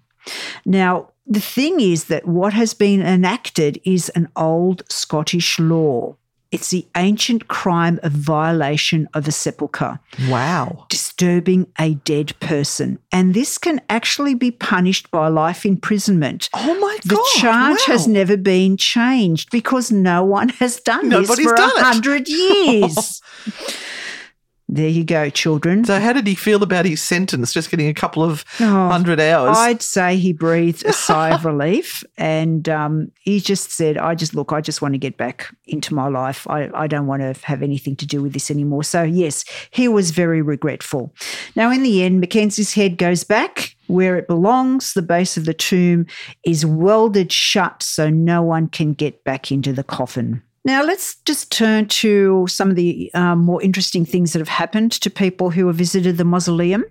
Now, the thing is that what has been enacted is an old Scottish law. It's the ancient crime of violation of a sepulchre wow. disturbing a dead person. And this can actually be punished by life imprisonment. Oh my The God. The charge has never been changed because no one has done Nobody's this for a hundred years. There you go, children. So, how did he feel about his sentence? Just getting a couple of Oh, hundred hours. I'd say he breathed a sigh of relief and um, he just said, I just look, I just want to get back into my life. I, I don't want to have anything to do with this anymore. So, yes, he was very regretful. Now, in the end, Mackenzie's head goes back where it belongs. The base of the tomb is welded shut so no one can get back into the coffin. Now, let's just turn to some of the um, more interesting things that have happened to people who have visited the mausoleum.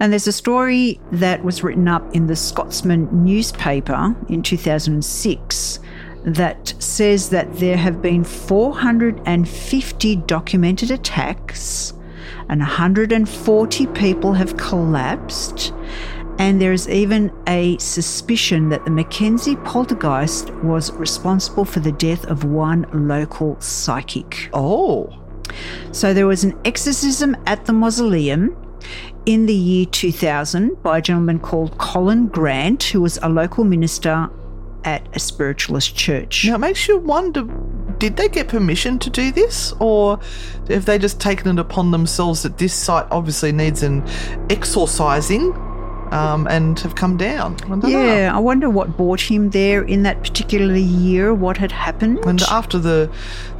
And there's a story that was written up in the Scotsman newspaper in 2006 that says that there have been 450 documented attacks and 140 people have collapsed. And there is even a suspicion that the Mackenzie poltergeist was responsible for the death of one local psychic. oh, So there was an exorcism at the mausoleum in the year 2000 by a gentleman called Colin Grant, who was a local minister at a spiritualist church. now it makes you wonder did they get permission to do this? Or have they just taken it upon themselves that this site obviously needs an exorcising um, and have come down? I don't know. Yeah, I wonder what brought him there in that particular year, what had happened. And after the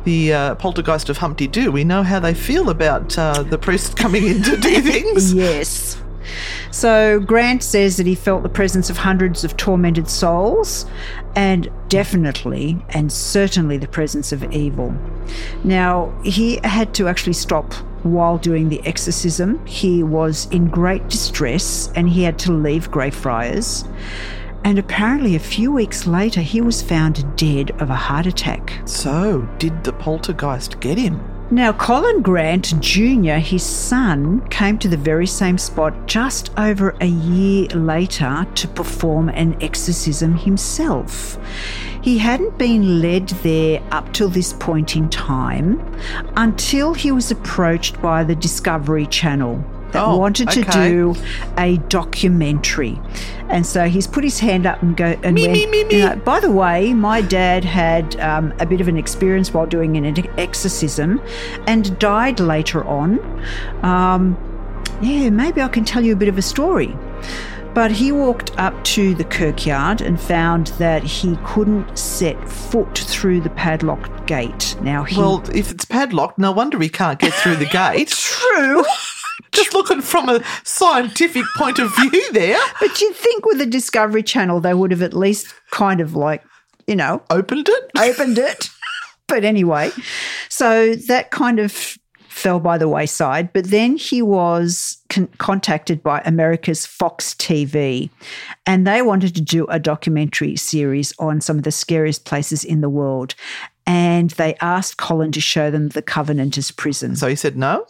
the uh, poltergeist of Humpty Doo, we know how they feel about uh, the priest coming in to do things. Yes. So Grant says that he felt the presence of hundreds of tormented souls and definitely and certainly the presence of evil. Now, he had to actually stop while doing the exorcism. He was in great distress and he had to leave Greyfriars. And apparently, a few weeks later, he was found dead of a heart attack. So, did the poltergeist get him? Now, Colin Grant Jr., his son, came to the very same spot just over a year later to perform an exorcism himself. He hadn't been led there up till this point in time until he was approached by the Discovery Channel that Oh, wanted to okay. do a documentary. And so he's put his hand up and go and Me, went, me, me, me. you know, by the way, my dad had um, a bit of an experience while doing an exorcism and died later on. Um, yeah, maybe I can tell you a bit of a story. But he walked up to the kirkyard and found that he couldn't set foot through the padlocked gate. Now he Well, if it's padlocked, no wonder he can't get through the gate. true, Just looking from a scientific point of view there. but you'd think with the Discovery Channel they would have at least kind of like, you know, Opened it? opened it. But anyway, so that kind of fell by the wayside. But then he was con- contacted by America's Fox TV, and they wanted to do a documentary series on some of the scariest places in the world. And they asked Colin to show them the Covenanters prison. So he said no?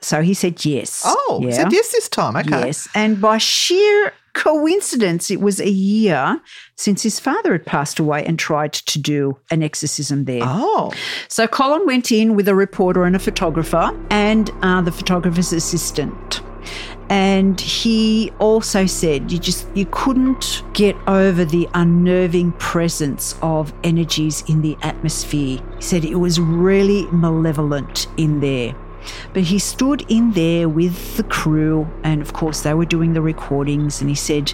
So he said yes. Oh, he said yes this time. Okay. Yes. And by sheer coincidence, it was a year since his father had passed away and tried to do an exorcism there. Oh. So Colin went in with a reporter and a photographer and uh, the photographer's assistant. And he also said you just you couldn't get over the unnerving presence of energies in the atmosphere. He said it was really malevolent in there. But he stood in there with the crew, and of course, they were doing the recordings. And he said,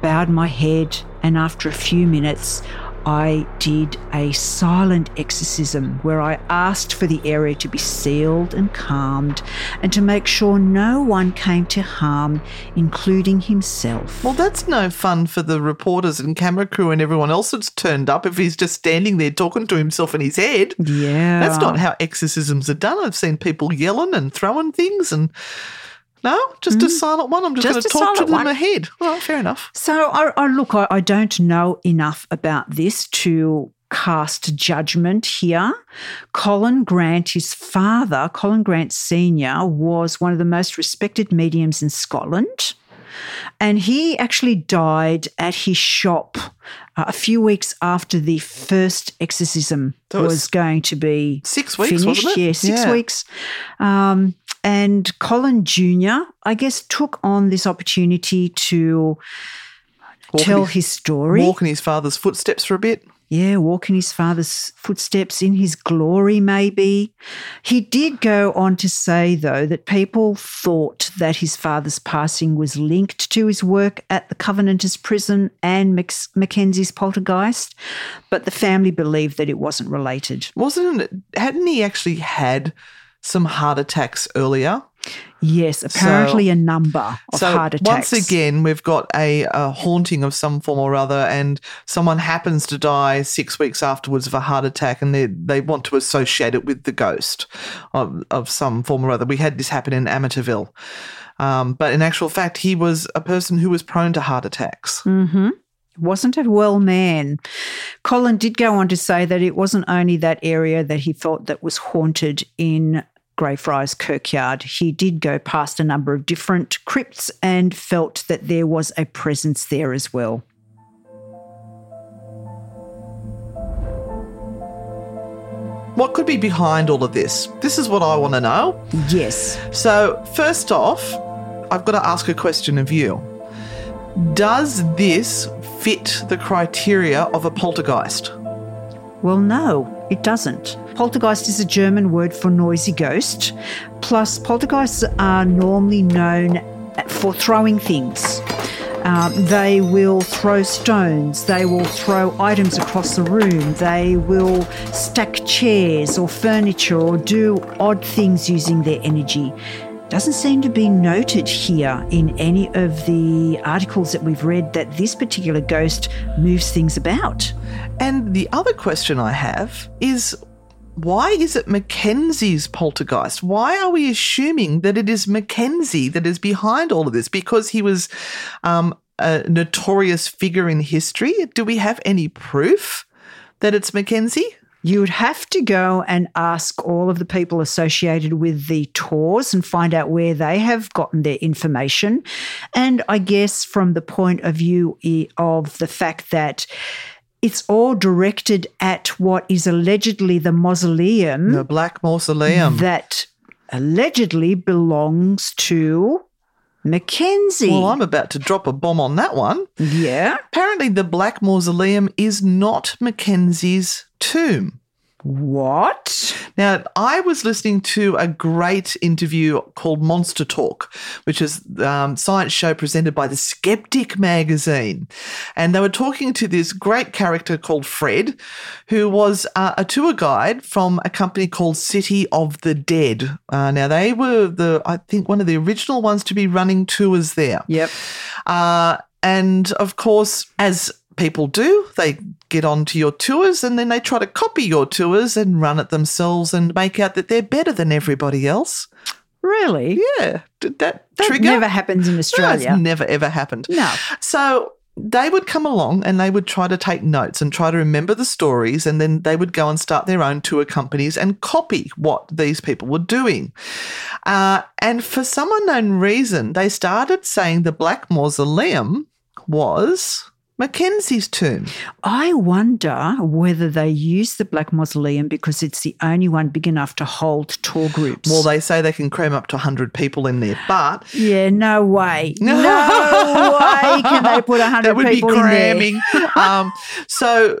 bowed my head, and after a few minutes, I did a silent exorcism where I asked for the area to be sealed and calmed and to make sure no one came to harm, including himself. Well, that's no fun for the reporters and camera crew and everyone else that's turned up if he's just standing there talking to himself in his head. yeah. That's not how exorcisms are done. I've seen people yelling and throwing things and. No, just a silent one. I'm just, Just going to a talk to them ahead. Well, fair enough. So, I, I look, I, I don't know enough about this to cast judgment here. Colin Grant, his father, Colin Grant Sr., was one of the most respected mediums in Scotland. And he actually died at his shop uh, a few weeks after the first exorcism was was, going to be six weeks, finished. wasn't it? Yeah, six Yeah. weeks. Um, and Colin Jr., I guess, took on this opportunity to Walking tell his- his story. Walk in his father's footsteps for a bit. Yeah, walk in his father's footsteps in his glory, maybe. He did go on to say, though, that people thought that his father's passing was linked to his work at the Covenanters prison and Mac- Mackenzie's poltergeist, but the family believed that it wasn't related. Wasn't it? Hadn't he actually had some heart attacks earlier? Yes, apparently So- a number of so heart attacks. once again, we've got a, a haunting of some form or other, and someone happens to die six weeks afterwards of a heart attack, and they they want to associate it with the ghost of, of some form or other. We had this happen in Amityville, um, but in actual fact, he was a person who was prone to heart attacks. hmm Wasn't a well man. Colin did go on to say that it wasn't only that area that he felt that was haunted in Greyfriars Kirkyard. He did go past a number of different crypts and felt that there was a presence there as well. What could be behind all of this? This is what I want to know. Yes. So, first off, I've got to ask a question of you. Does this fit the criteria of a poltergeist? Well, no, it doesn't. Poltergeist is a German word for noisy ghost. Plus, poltergeists are normally known for throwing things. Um, they will throw stones, they will throw items across the room, they will stack chairs or furniture or do odd things using their energy. Doesn't seem to be noted here in any of the articles that we've read that this particular ghost moves things about. And the other question I have is why is it Mackenzie's poltergeist? Why are we assuming that it is Mackenzie that is behind all of this? Because he was um, a notorious figure in history? Do we have any proof that it's Mackenzie? You would have to go and ask all of the people associated with the tours and find out where they have gotten their information. And I guess from the point of view of the fact that it's all directed at what is allegedly the mausoleum The Black Mausoleum. that allegedly belongs to Mackenzie. well, I'm about to drop a bomb on that one. yeah. Apparently, the Black Mausoleum is not Mackenzie's tomb. What? Now, I was listening to a great interview called Monster Talk, which is um, science show presented by the Skeptic magazine, and they were talking to this great character called Fred, who was uh, a tour guide from a company called City of the Dead. Uh, now, they were the I think one of the original ones to be running tours there. Yep. Uh, and of course, as people do, they get onto your tours and then they try to copy your tours and run it themselves and make out that they're better than everybody else. Really? Yeah, did that, That trigger? never happens in Australia. never ever happened. No. So they would come along and they would try to take notes and try to remember the stories, and then they would go and start their own tour companies and copy what these people were doing. Uh, and for some unknown reason, they started saying the Black Mausoleum was Mackenzie's tomb. I wonder whether they use the Black Mausoleum because it's the only one big enough to hold tour groups. Well, they say they can cram up to 100 people in there, but yeah, no way. No way can they put 100 people in there. that would be people in there. cramming. um, so,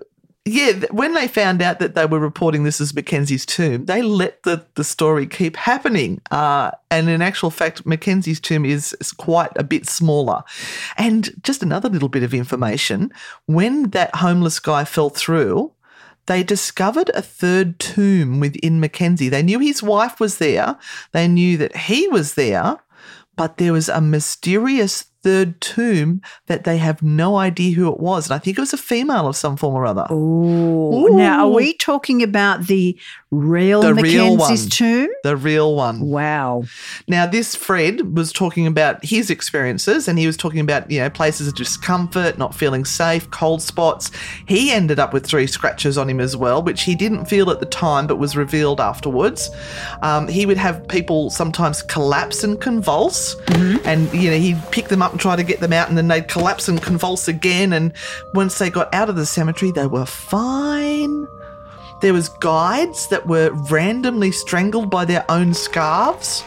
yeah, when they found out that they were reporting this as Mackenzie's tomb, they let the, the story keep happening. Uh, and in actual fact, Mackenzie's tomb is, is quite a bit smaller. And just another little bit of information when that homeless guy fell through, they discovered a third tomb within Mackenzie. They knew his wife was there, they knew that he was there, but there was a mysterious third tomb that they have no idea who it was. And I think it was a female of some form or other. Ooh. Now, are we talking about the real The real one. tomb? The real one. Wow. Now, this Fred was talking about his experiences and he was talking about, you know, places of discomfort, not feeling safe, cold spots. He ended up with three scratches on him as well, which he didn't feel at the time but was revealed afterwards. Um, he would have people sometimes collapse and convulse and, you know, he'd pick them up and try to get them out and then they'd collapse and convulse again. And once they got out of the cemetery, they were fine. There was guides that were randomly strangled by their own scarves.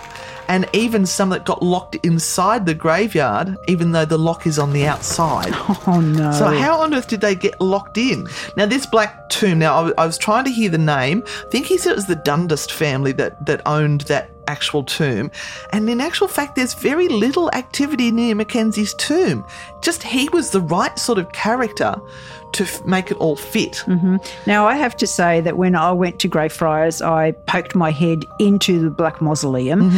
and even some that got locked inside the graveyard, even though the lock is on the outside. Oh no. So, how on earth did they get locked in? Now, this black tomb, now I was trying to hear the name. I think he said it was the Dundust family that, that owned that actual tomb. And in actual fact, there's very little activity near Mackenzie's tomb. Just he was the right sort of character to f- make it all fit. Now, I have to say that when I went to Greyfriars, I poked my head into the Black Mausoleum.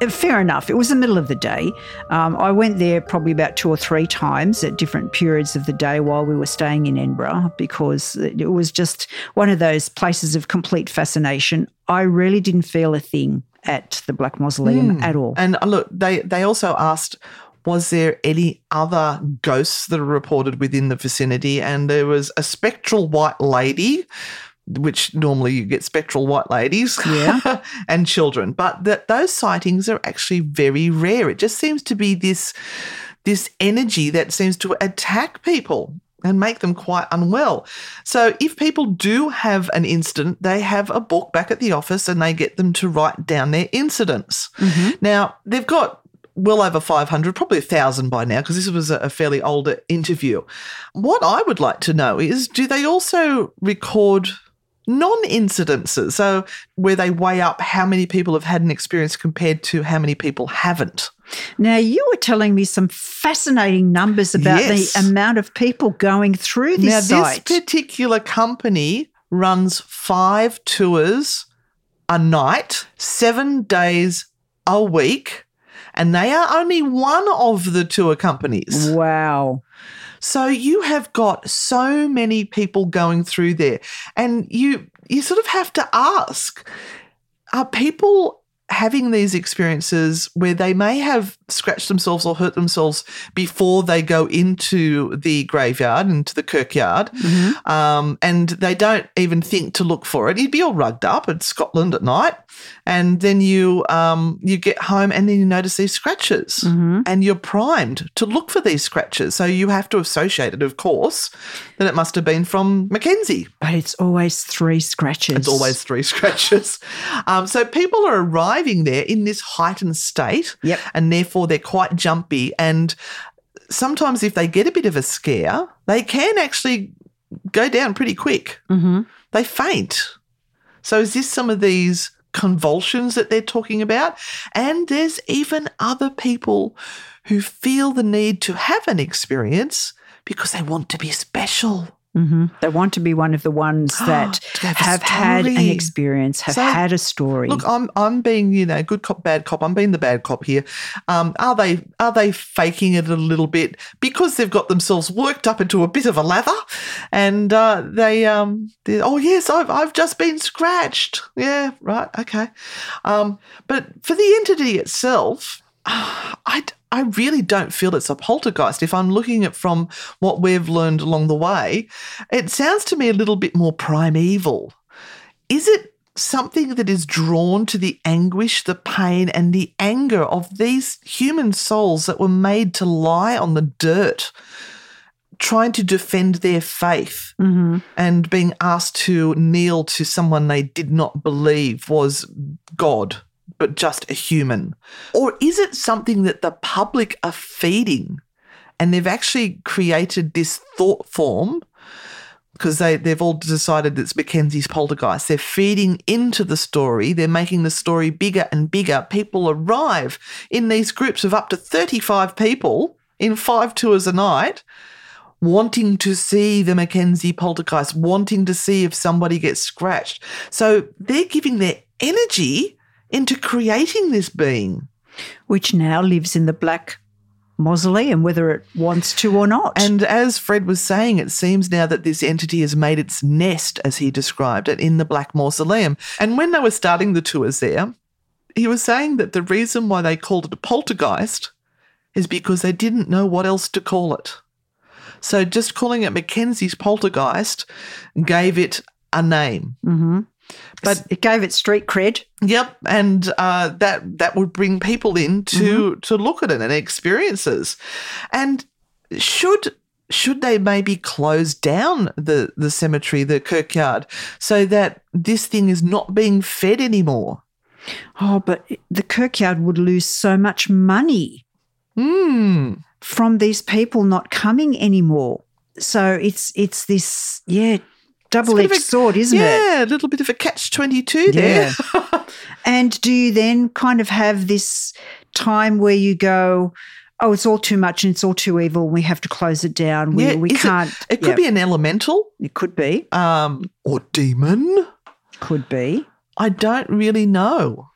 Uh, Fair enough. It was the middle of the day. Um, I went there probably about two or three times at different periods of the day while we were staying in Edinburgh because it was just one of those places of complete fascination. I really didn't feel a thing at the Black Mausoleum at all. And uh, look, they, they also asked, was there any other ghosts that are reported within the vicinity? And there was a spectral white lady, which normally you get spectral white ladies, Yeah. and children. But that those sightings are actually very rare. It just seems to be this this energy that seems to attack people and make them quite unwell. So if people do have an incident, they have a book back at the office and they get them to write down their incidents. Mm-hmm. Now, they've got well over 500, probably a thousand by now, because this was a a fairly older interview. What I would like to know is do they also record non incidences? So, where they weigh up how many people have had an experience compared to how many people haven't? Now, you were telling me some fascinating numbers about Yes. the amount of people going through this now, site. this particular company runs five tours a night, seven days a week, and they are only one of the tour companies. wow. So you have got so many people going through there, and you you sort of have to ask: Are people having these experiences where they may have scratched themselves or hurt themselves before they go into the graveyard, into the kirkyard, um, and they don't even think to look for it? You'd be all rugged up at Scotland at night, and then you um, you get home and then you notice these scratches, and you're primed to look for these scratches. So you have to associate it, of course, that it must have been from Mackenzie. But it's always three scratches. It's always three scratches. Um, so people are arriving there in this heightened state, Yep. and therefore they're quite jumpy. And sometimes, if they get a bit of a scare, they can actually go down pretty quick. Mm-hmm. They faint. So, is this some of these convulsions that they're talking about? And there's even other people who feel the need to have an experience because they want to be special. Hmm They want to be one of the ones that have have had an experience, have So, had a story. Look, I'm I'm being you know good cop bad cop. I'm being the bad cop here. Um, are they are they faking it a little bit because they've got themselves worked up into a bit of a lather, and uh, they um they, oh yes I've I've just been scratched. Yeah right okay, um, but for the entity itself, I I really don't feel it's a poltergeist. If I'm looking at from what we've learned along the way, it sounds to me a little bit more primeval. Is it something that is drawn to the anguish, the pain, and the anger of these human souls that were made to lie on the dirt, trying to defend their faith mm-hmm. and being asked to kneel to someone they did not believe was God? But just a human? Or is it something that the public are feeding and they've actually created this thought form because they, they've all decided it's Mackenzie's poltergeist. They're feeding into the story. They're making the story bigger and bigger. People arrive in these groups of up to 35 people in five tours a night, wanting to see the Mackenzie poltergeist, wanting to see if somebody gets scratched. So they're giving their energy into creating this being. which now lives in the Black Mausoleum, whether it wants to or not. And as Fred was saying, it seems now that this entity has made its nest, as he described it, in the Black Mausoleum. And when they were starting the tours there, he was saying that the reason why they called it a poltergeist is because they didn't know what else to call it. So just calling it Mackenzie's poltergeist gave it a name. Mm-hmm. But it gave it street cred. Yep, and uh, that that would bring people in to to look at it and experiences. And should should they maybe close down the the cemetery, the kirkyard, so that this thing is not being fed anymore? Oh, but the Kirkyard would lose so much money Hmm. from these people not coming anymore. So it's it's this yeah double It's a bit edged sword, isn't it? yeah, a little bit of a catch 22 there. And do you then kind of have this time where you go, oh, it's all too much and it's all too evil. We have to close it down. We, Yeah, we can't. It, could yeah, be an elemental It could be. um, or demon. Could be. I don't really know.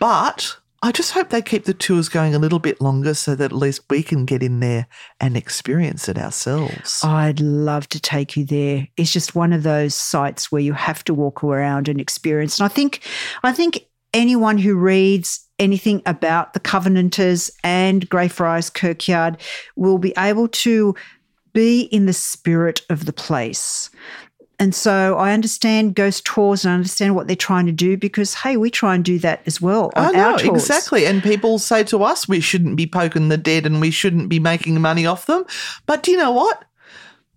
But I just hope they keep the tours going a little bit longer so that at least we can get in there and experience it ourselves. I'd love to take you there. It's just one of those sites where you have to walk around and experience. And I think, I think anyone who reads anything about the Covenanters and Greyfriars Kirkyard will be able to be in the spirit of the place. And so I understand ghost tours and I understand what they're trying to do because, hey, we try and do that as well I on know, our tours. exactly. And people say to us we shouldn't be poking the dead and we shouldn't be making money off them. But do you know what?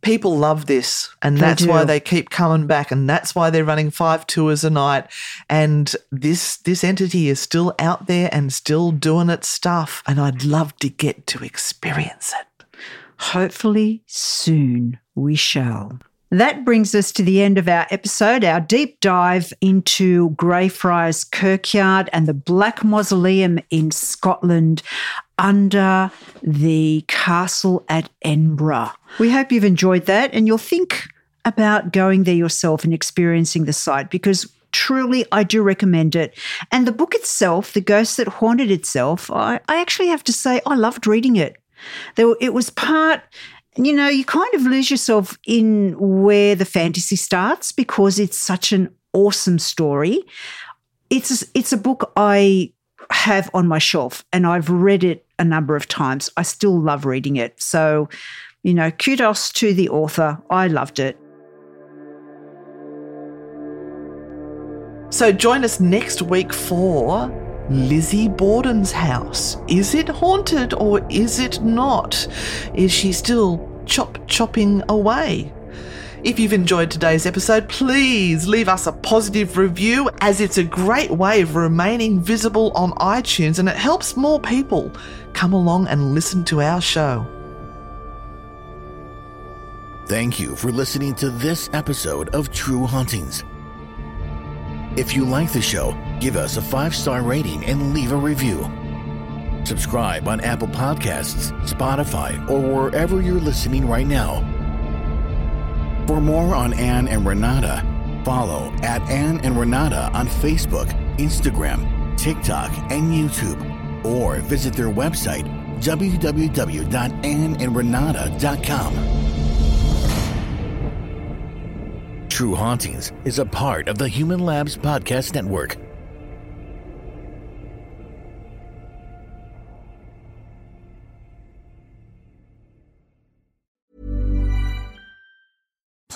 People love this, and They that's why they keep coming back, and that's why they're running five tours a night. And this this entity is still out there and still doing its stuff, and I'd love to get to experience it. Hopefully, soon we shall. That brings us to the end of our episode, our deep dive into Greyfriars Kirkyard and the Black Mausoleum in Scotland under the castle at Edinburgh. We hope you've enjoyed that and you'll think about going there yourself and experiencing the site because truly I do recommend it. And the book itself, The Ghost That Haunted Itself, I, I actually have to say I loved reading it. There, it was part, you know, you kind of lose yourself in where the fantasy starts because it's such an awesome story. It's it's a book I have on my shelf and I've read it a number of times. I still love reading it. So, you know, kudos to the author. I loved it. So join us next week for Lizzie Borden's house. Is it haunted or is it not? Is she still chop chopping away? If you've enjoyed today's episode, please leave us a positive review as it's a great way of remaining visible on iTunes and it helps more people come along and listen to our show. Thank you for listening to this episode of True Hauntings. If you like the show, give us a five star rating and leave a review. Subscribe on Apple Podcasts, Spotify, or wherever you're listening right now. For more on Anne and Renata, follow at Anne and Renata on Facebook, Instagram, TikTok, and YouTube, or visit their website www.anneandrenata.com. True Hauntings is a part of the Human Labs Podcast Network.